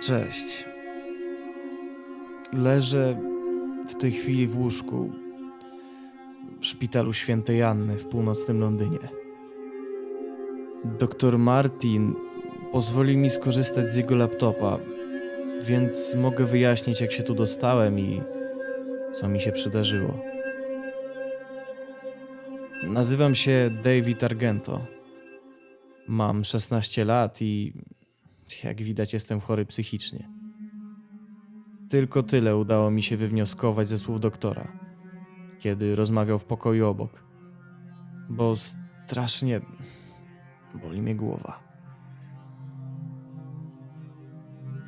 Cześć. Leżę w tej chwili w łóżku w szpitalu świętej Anny w północnym Londynie. Doktor Martin pozwolił mi skorzystać z jego laptopa, więc mogę wyjaśnić, jak się tu dostałem i co mi się przydarzyło. Nazywam się David Argento. Mam 16 lat i jak widać jestem chory psychicznie. Tylko tyle udało mi się wywnioskować ze słów doktora, kiedy rozmawiał w pokoju obok. Bo strasznie boli mnie głowa.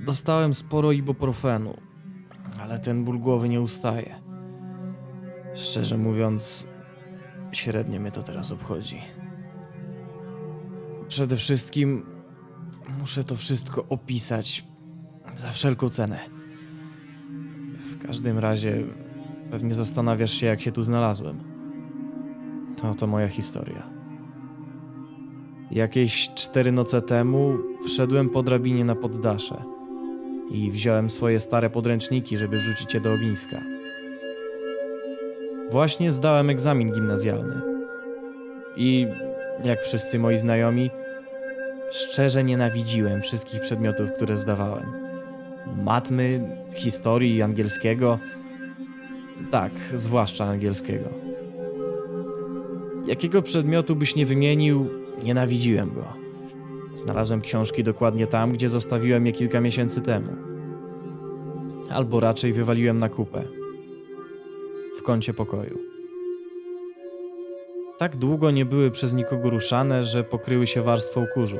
Dostałem sporo ibuprofenu, ale ten ból głowy nie ustaje. Szczerze mówiąc, średnio mnie to teraz obchodzi. Przede wszystkim muszę to wszystko opisać za wszelką cenę. W każdym razie pewnie zastanawiasz się, jak się tu znalazłem. To to moja historia. Jakieś cztery noce temu wszedłem po drabinie na poddasze i wziąłem swoje stare podręczniki, żeby wrzucić je do ogniska. Właśnie zdałem egzamin gimnazjalny. I jak wszyscy moi znajomi, szczerze nienawidziłem wszystkich przedmiotów, które zdawałem. Matmy, historii, angielskiego. Tak, zwłaszcza angielskiego. Jakiego przedmiotu byś nie wymienił, nienawidziłem go. Znalazłem książki dokładnie tam, gdzie zostawiłem je kilka miesięcy temu. Albo raczej wywaliłem na kupę. W kącie pokoju. Tak długo nie były przez nikogo ruszane, że pokryły się warstwą kurzu,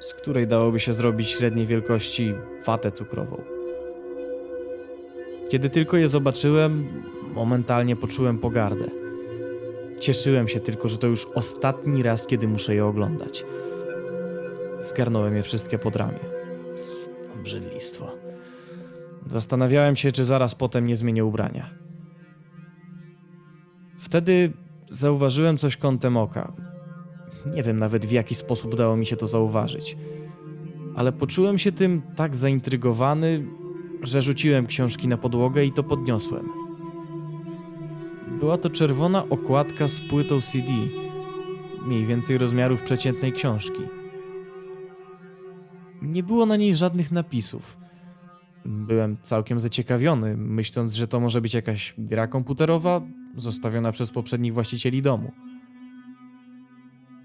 z której dałoby się zrobić średniej wielkości watę cukrową. Kiedy tylko je zobaczyłem, momentalnie poczułem pogardę. Cieszyłem się tylko, że to już ostatni raz, kiedy muszę je oglądać. Zgarnąłem je wszystkie pod ramię. Obrzydlistwo. Zastanawiałem się, czy zaraz potem nie zmienię ubrania. Wtedy zauważyłem coś kątem oka. Nie wiem nawet w jaki sposób udało mi się to zauważyć, ale poczułem się tym tak zaintrygowany, że rzuciłem książki na podłogę i to podniosłem. Była to czerwona okładka z płytą CD, mniej więcej rozmiarów przeciętnej książki. Nie było na niej żadnych napisów. Byłem całkiem zaciekawiony, myśląc, że to może być jakaś gra komputerowa zostawiona przez poprzednich właścicieli domu.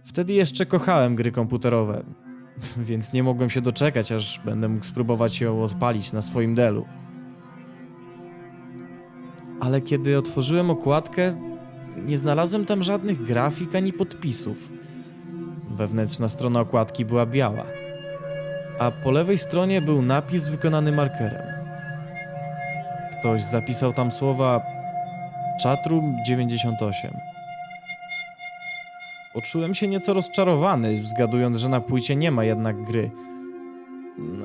Wtedy jeszcze kochałem gry komputerowe, więc nie mogłem się doczekać, aż będę mógł spróbować ją odpalić na swoim delu. Ale kiedy otworzyłem okładkę, nie znalazłem tam żadnych grafik ani podpisów. Wewnętrzna strona okładki była biała, a po lewej stronie był napis wykonany markerem. Ktoś zapisał tam słowa Chatroom 98. Poczułem się nieco rozczarowany, zgadując, że na płycie nie ma jednak gry.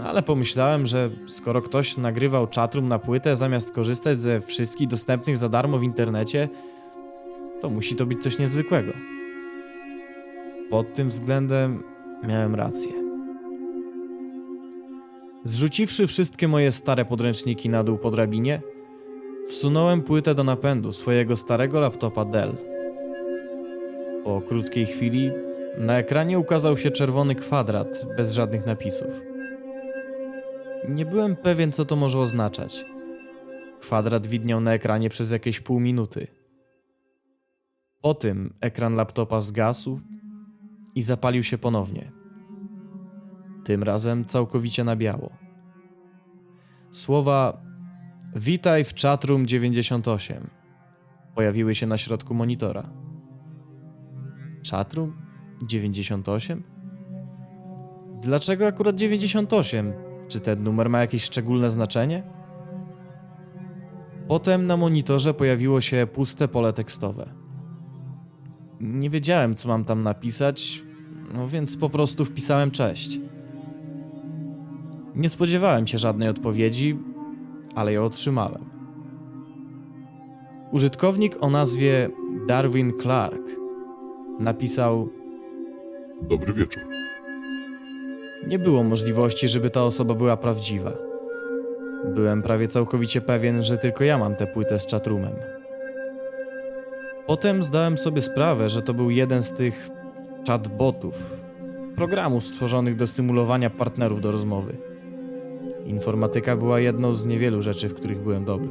Ale pomyślałem, że skoro ktoś nagrywał chatroom na płytę zamiast korzystać ze wszystkich dostępnych za darmo w internecie, to musi to być coś niezwykłego. Pod tym względem miałem rację. Zrzuciwszy wszystkie moje stare podręczniki na dół po drabinie, wsunąłem płytę do napędu swojego starego laptopa Dell. Po krótkiej chwili na ekranie ukazał się czerwony kwadrat bez żadnych napisów. Nie byłem pewien, co to może oznaczać. Kwadrat widniał na ekranie przez jakieś pół minuty. Po tym ekran laptopa zgasł i zapalił się ponownie. Tym razem całkowicie na biało. Słowa Witaj w chatroom 98 pojawiły się na środku monitora. Chatroom 98? Dlaczego akurat 98? Czy ten numer ma jakieś szczególne znaczenie? Potem na monitorze pojawiło się puste pole tekstowe. Nie wiedziałem, co mam tam napisać, no więc po prostu wpisałem cześć. Nie spodziewałem się żadnej odpowiedzi, ale ją otrzymałem. Użytkownik o nazwie Darwin Clark napisał: Dobry wieczór. Nie było możliwości, żeby ta osoba była prawdziwa. Byłem prawie całkowicie pewien, że tylko ja mam tę płytę z chatroomem. Potem zdałem sobie sprawę, że to był jeden z tych chatbotów, programów stworzonych do symulowania partnerów do rozmowy. Informatyka była jedną z niewielu rzeczy, w których byłem dobry.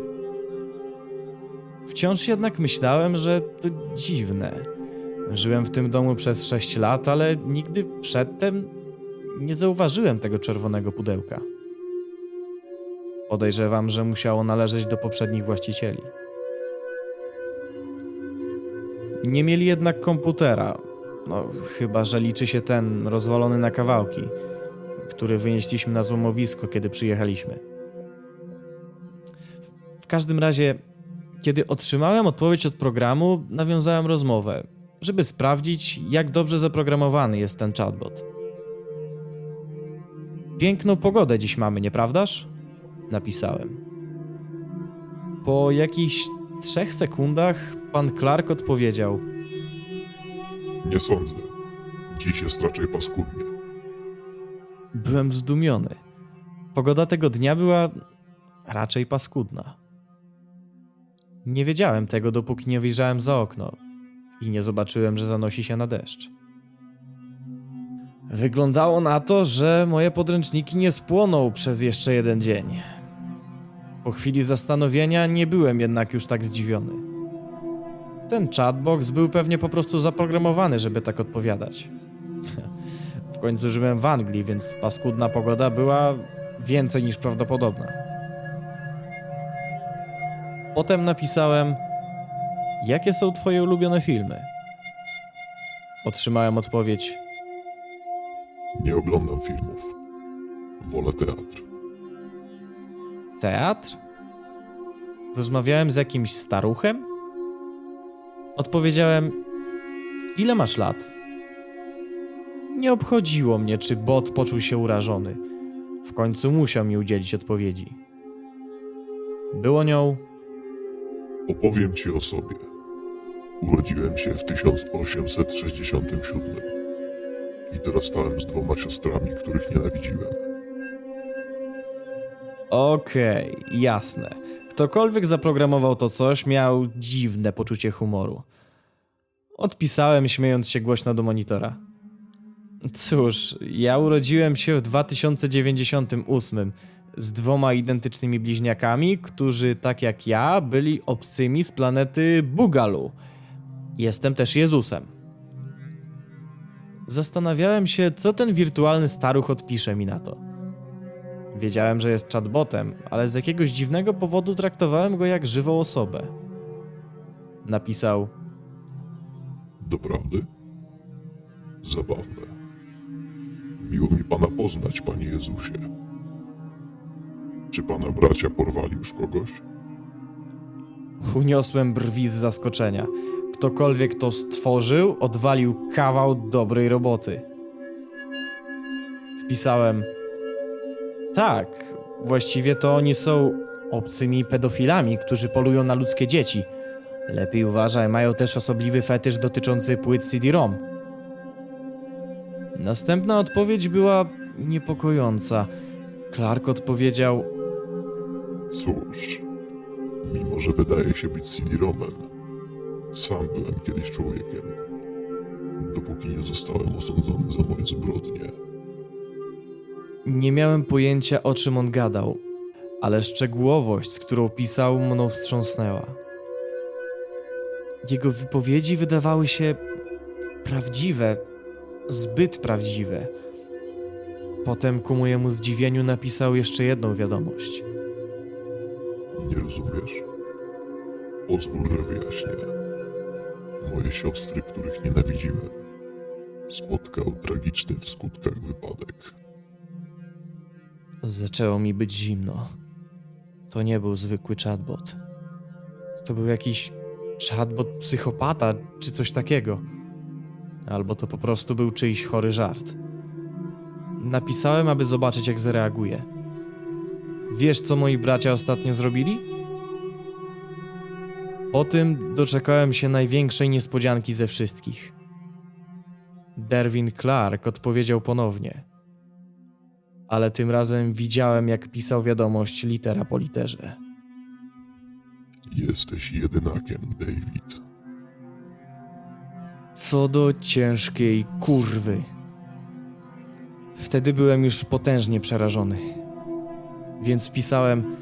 Wciąż jednak myślałem, że to dziwne. Żyłem w tym domu przez 6 lat, ale nigdy przedtem nie zauważyłem tego czerwonego pudełka. Podejrzewam, że musiało należeć do poprzednich właścicieli. Nie mieli jednak komputera, no chyba że liczy się ten rozwalony na kawałki, który wynieśliśmy na złomowisko, kiedy przyjechaliśmy. W każdym razie, kiedy otrzymałem odpowiedź od programu, nawiązałem rozmowę, żeby sprawdzić, jak dobrze zaprogramowany jest ten chatbot. Piękną pogodę dziś mamy, nieprawdaż? Napisałem. Po jakichś trzech sekundach pan Clark odpowiedział: Nie sądzę. Dziś jest raczej paskudnie. Byłem zdumiony. Pogoda tego dnia była raczej paskudna. Nie wiedziałem tego, dopóki nie wyjrzałem za okno i nie zobaczyłem, że zanosi się na deszcz. Wyglądało na to, że moje podręczniki nie spłoną przez jeszcze jeden dzień. Po chwili zastanowienia nie byłem jednak już tak zdziwiony. Ten chatbox był pewnie po prostu zaprogramowany, żeby tak odpowiadać. W końcu żyłem w Anglii, więc paskudna pogoda była więcej niż prawdopodobna. Potem napisałem: Jakie są Twoje ulubione filmy? Otrzymałem odpowiedź: Nie oglądam filmów. Wolę teatr. Teatr? Rozmawiałem z jakimś staruchem? Odpowiedziałem: Ile masz lat? Nie obchodziło mnie, czy bot poczuł się urażony. W końcu musiał mi udzielić odpowiedzi. Było nią Opowiem ci o sobie. Urodziłem się w 1867 i dorastałem z dwoma siostrami, których nienawidziłem. Okej, jasne. Ktokolwiek zaprogramował to coś, miał dziwne poczucie humoru. Odpisałem, śmiejąc się głośno do monitora. Cóż, ja urodziłem się w 2098 z dwoma identycznymi bliźniakami, którzy, tak jak ja, byli obcymi z planety Bugalu. Jestem też Jezusem. Zastanawiałem się, co ten wirtualny staruch odpisze mi na to. Wiedziałem, że jest chatbotem, ale z jakiegoś dziwnego powodu traktowałem go jak żywą osobę. Napisał: Doprawdy? Zabawne. Miło mi pana poznać, panie Jezusie. Czy pana bracia porwali już kogoś? Uniosłem brwi z zaskoczenia. Ktokolwiek to stworzył, odwalił kawał dobrej roboty. Wpisałem: Tak, właściwie to oni są obcymi pedofilami, którzy polują na ludzkie dzieci. Lepiej uważaj, mają też osobliwy fetysz dotyczący płyt CD-ROM. Następna odpowiedź była niepokojąca. Clark odpowiedział: Cóż, mimo że wydaje się być CD-ROMem, sam byłem kiedyś człowiekiem, dopóki nie zostałem osądzony za moje zbrodnie. Nie miałem pojęcia o czym on gadał, ale szczegółowość, z którą pisał, mną wstrząsnęła. Jego wypowiedzi wydawały się prawdziwe, zbyt prawdziwe. Potem ku mojemu zdziwieniu napisał jeszcze jedną wiadomość. Nie rozumiesz? Pozwól, że wyjaśnię. Moje siostry, których nienawidziłem, spotkał tragiczny w skutkach wypadek. Zaczęło mi być zimno. To nie był zwykły chatbot. To był jakiś chatbot psychopata czy coś takiego. Albo to po prostu był czyjś chory żart. Napisałem, aby zobaczyć, jak zareaguje. Wiesz, co moi bracia ostatnio zrobili? Po tym doczekałem się największej niespodzianki ze wszystkich. Derwin Clark odpowiedział ponownie. ale tym razem widziałem, jak pisał wiadomość litera po literze. Jesteś jedynakiem, David. Co do ciężkiej kurwy. Wtedy byłem już potężnie przerażony. Więc pisałem,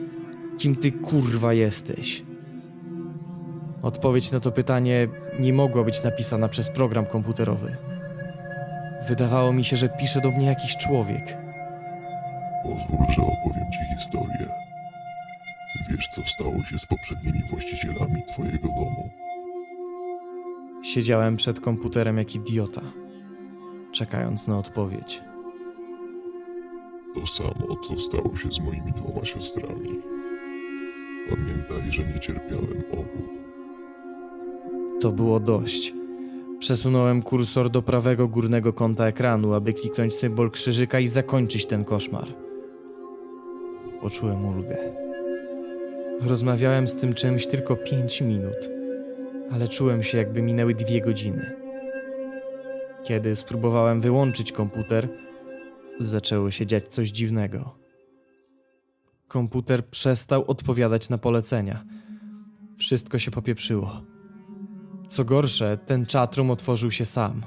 kim ty kurwa jesteś? Odpowiedź na to pytanie nie mogła być napisana przez program komputerowy. Wydawało mi się, że pisze do mnie jakiś człowiek. Pozwól, że opowiem ci historię. Wiesz, co stało się z poprzednimi właścicielami twojego domu? Siedziałem przed komputerem jak idiota, czekając na odpowiedź. To samo, co stało się z moimi dwoma siostrami. Pamiętaj, że nie cierpiałem obu. To było dość. Przesunąłem kursor do prawego górnego kąta ekranu, aby kliknąć symbol krzyżyka i zakończyć ten koszmar. Poczułem ulgę. Rozmawiałem z tym czymś tylko pięć minut, ale czułem się, jakby minęły dwie godziny. Kiedy spróbowałem wyłączyć komputer, zaczęło się dziać coś dziwnego. Komputer przestał odpowiadać na polecenia. Wszystko się popieprzyło. Co gorsze, ten czatrum otworzył się sam.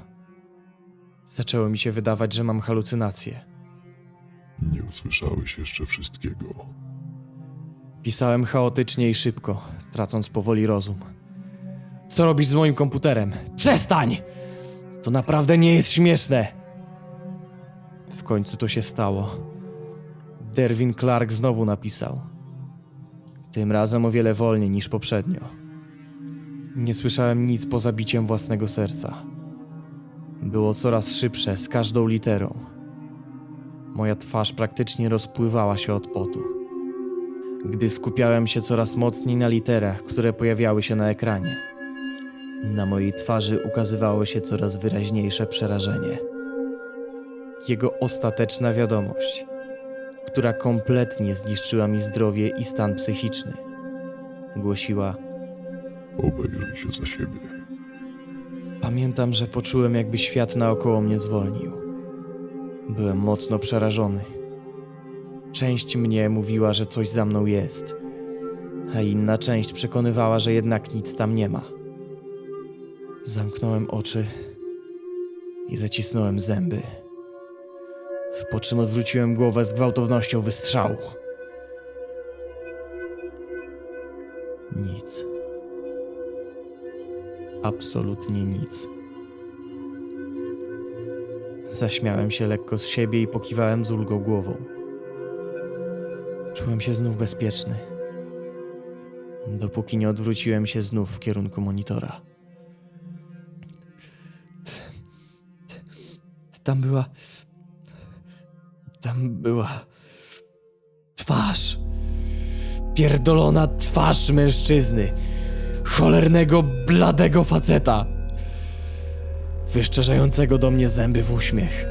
Zaczęło mi się wydawać, że mam halucynacje. Nie usłyszałeś jeszcze wszystkiego. Pisałem chaotycznie i szybko, tracąc powoli rozum. Co robisz z moim komputerem? Przestań! To naprawdę nie jest śmieszne! W końcu to się stało. Derwin Clark znowu napisał. Tym razem o wiele wolniej niż poprzednio. Nie słyszałem nic poza biciem własnego serca. Było coraz szybsze z każdą literą. Moja twarz praktycznie rozpływała się od potu. Gdy skupiałem się coraz mocniej na literach, które pojawiały się na ekranie, na mojej twarzy ukazywało się coraz wyraźniejsze przerażenie. Jego ostateczna wiadomość, która kompletnie zniszczyła mi zdrowie i stan psychiczny, głosiła: Obejrzyj się za siebie. Pamiętam, że poczułem, jakby świat naokoło mnie zwolnił. Byłem mocno przerażony. Część mnie mówiła, że coś za mną jest, a inna część przekonywała, że jednak nic tam nie ma. Zamknąłem oczy i zacisnąłem zęby. Po czym odwróciłem głowę z gwałtownością wystrzału. Nic. Absolutnie nic. Zaśmiałem się lekko z siebie i pokiwałem z ulgą głową. Czułem się znów bezpieczny. Dopóki nie odwróciłem się znów w kierunku monitora. Tam była. Tam była. Twarz. Pierdolona twarz mężczyzny. Cholernego, bladego faceta. Wyszczerzającego do mnie zęby w uśmiech.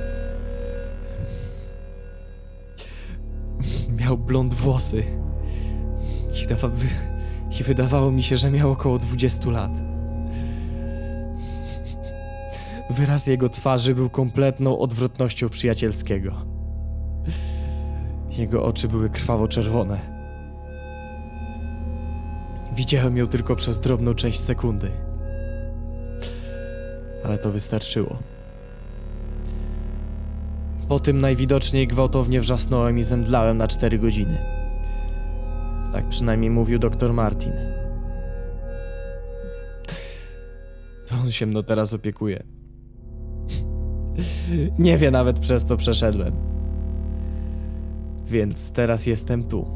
Miał blond włosy. I, dawa, I wydawało mi się, że miał około 20 lat. Wyraz jego twarzy był kompletną odwrotnością przyjacielskiego. Jego oczy były krwawo-czerwone. Widziałem ją tylko przez drobną część sekundy. Ale to wystarczyło. Po tym najwidoczniej gwałtownie wrzasnąłem i zemdlałem na cztery godziny. Tak przynajmniej mówił doktor Martin. To on się mną teraz opiekuje. Nie wie nawet przez co przeszedłem. Więc teraz jestem tu.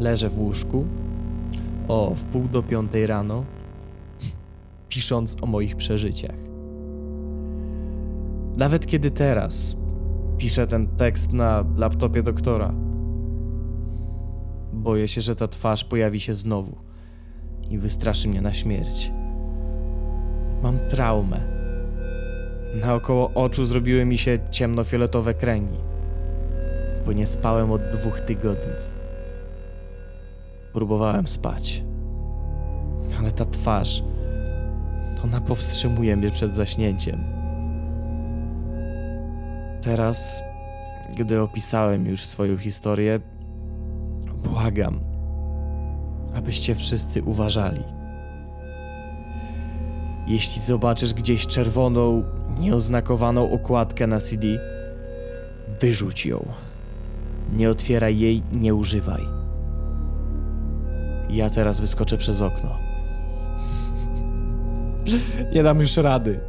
Leżę w łóżku. O, w pół do piątej rano. Pisząc o moich przeżyciach. Nawet kiedy teraz piszę ten tekst na laptopie doktora, boję się, że ta twarz pojawi się znowu i wystraszy mnie na śmierć. Mam traumę. Naokoło oczu zrobiły mi się ciemnofioletowe kręgi, bo nie spałem od dwóch tygodni. Próbowałem spać, ale ta twarz, ona powstrzymuje mnie przed zaśnięciem. Teraz gdy opisałem już swoją historię, błagam, abyście wszyscy uważali. Jeśli zobaczysz gdzieś czerwoną, nieoznakowaną okładkę na CD, wyrzuć ją. Nie otwieraj jej, nie używaj. Ja teraz wyskoczę przez okno. Nie dam już rady.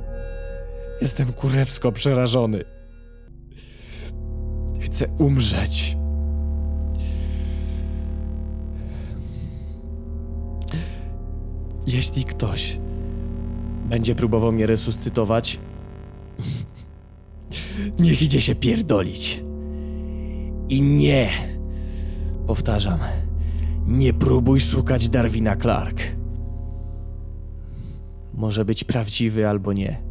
Jestem kurewsko przerażony. Chcę umrzeć. Jeśli ktoś będzie próbował mnie resuscytować, niech idzie się pierdolić. I nie, powtarzam, nie próbuj szukać Darwina Clark. Może być prawdziwy albo nie,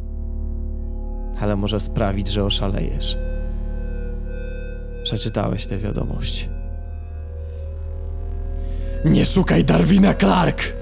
ale może sprawić, że oszalejesz. Przeczytałeś tę wiadomość. Nie szukaj Darwina Clark!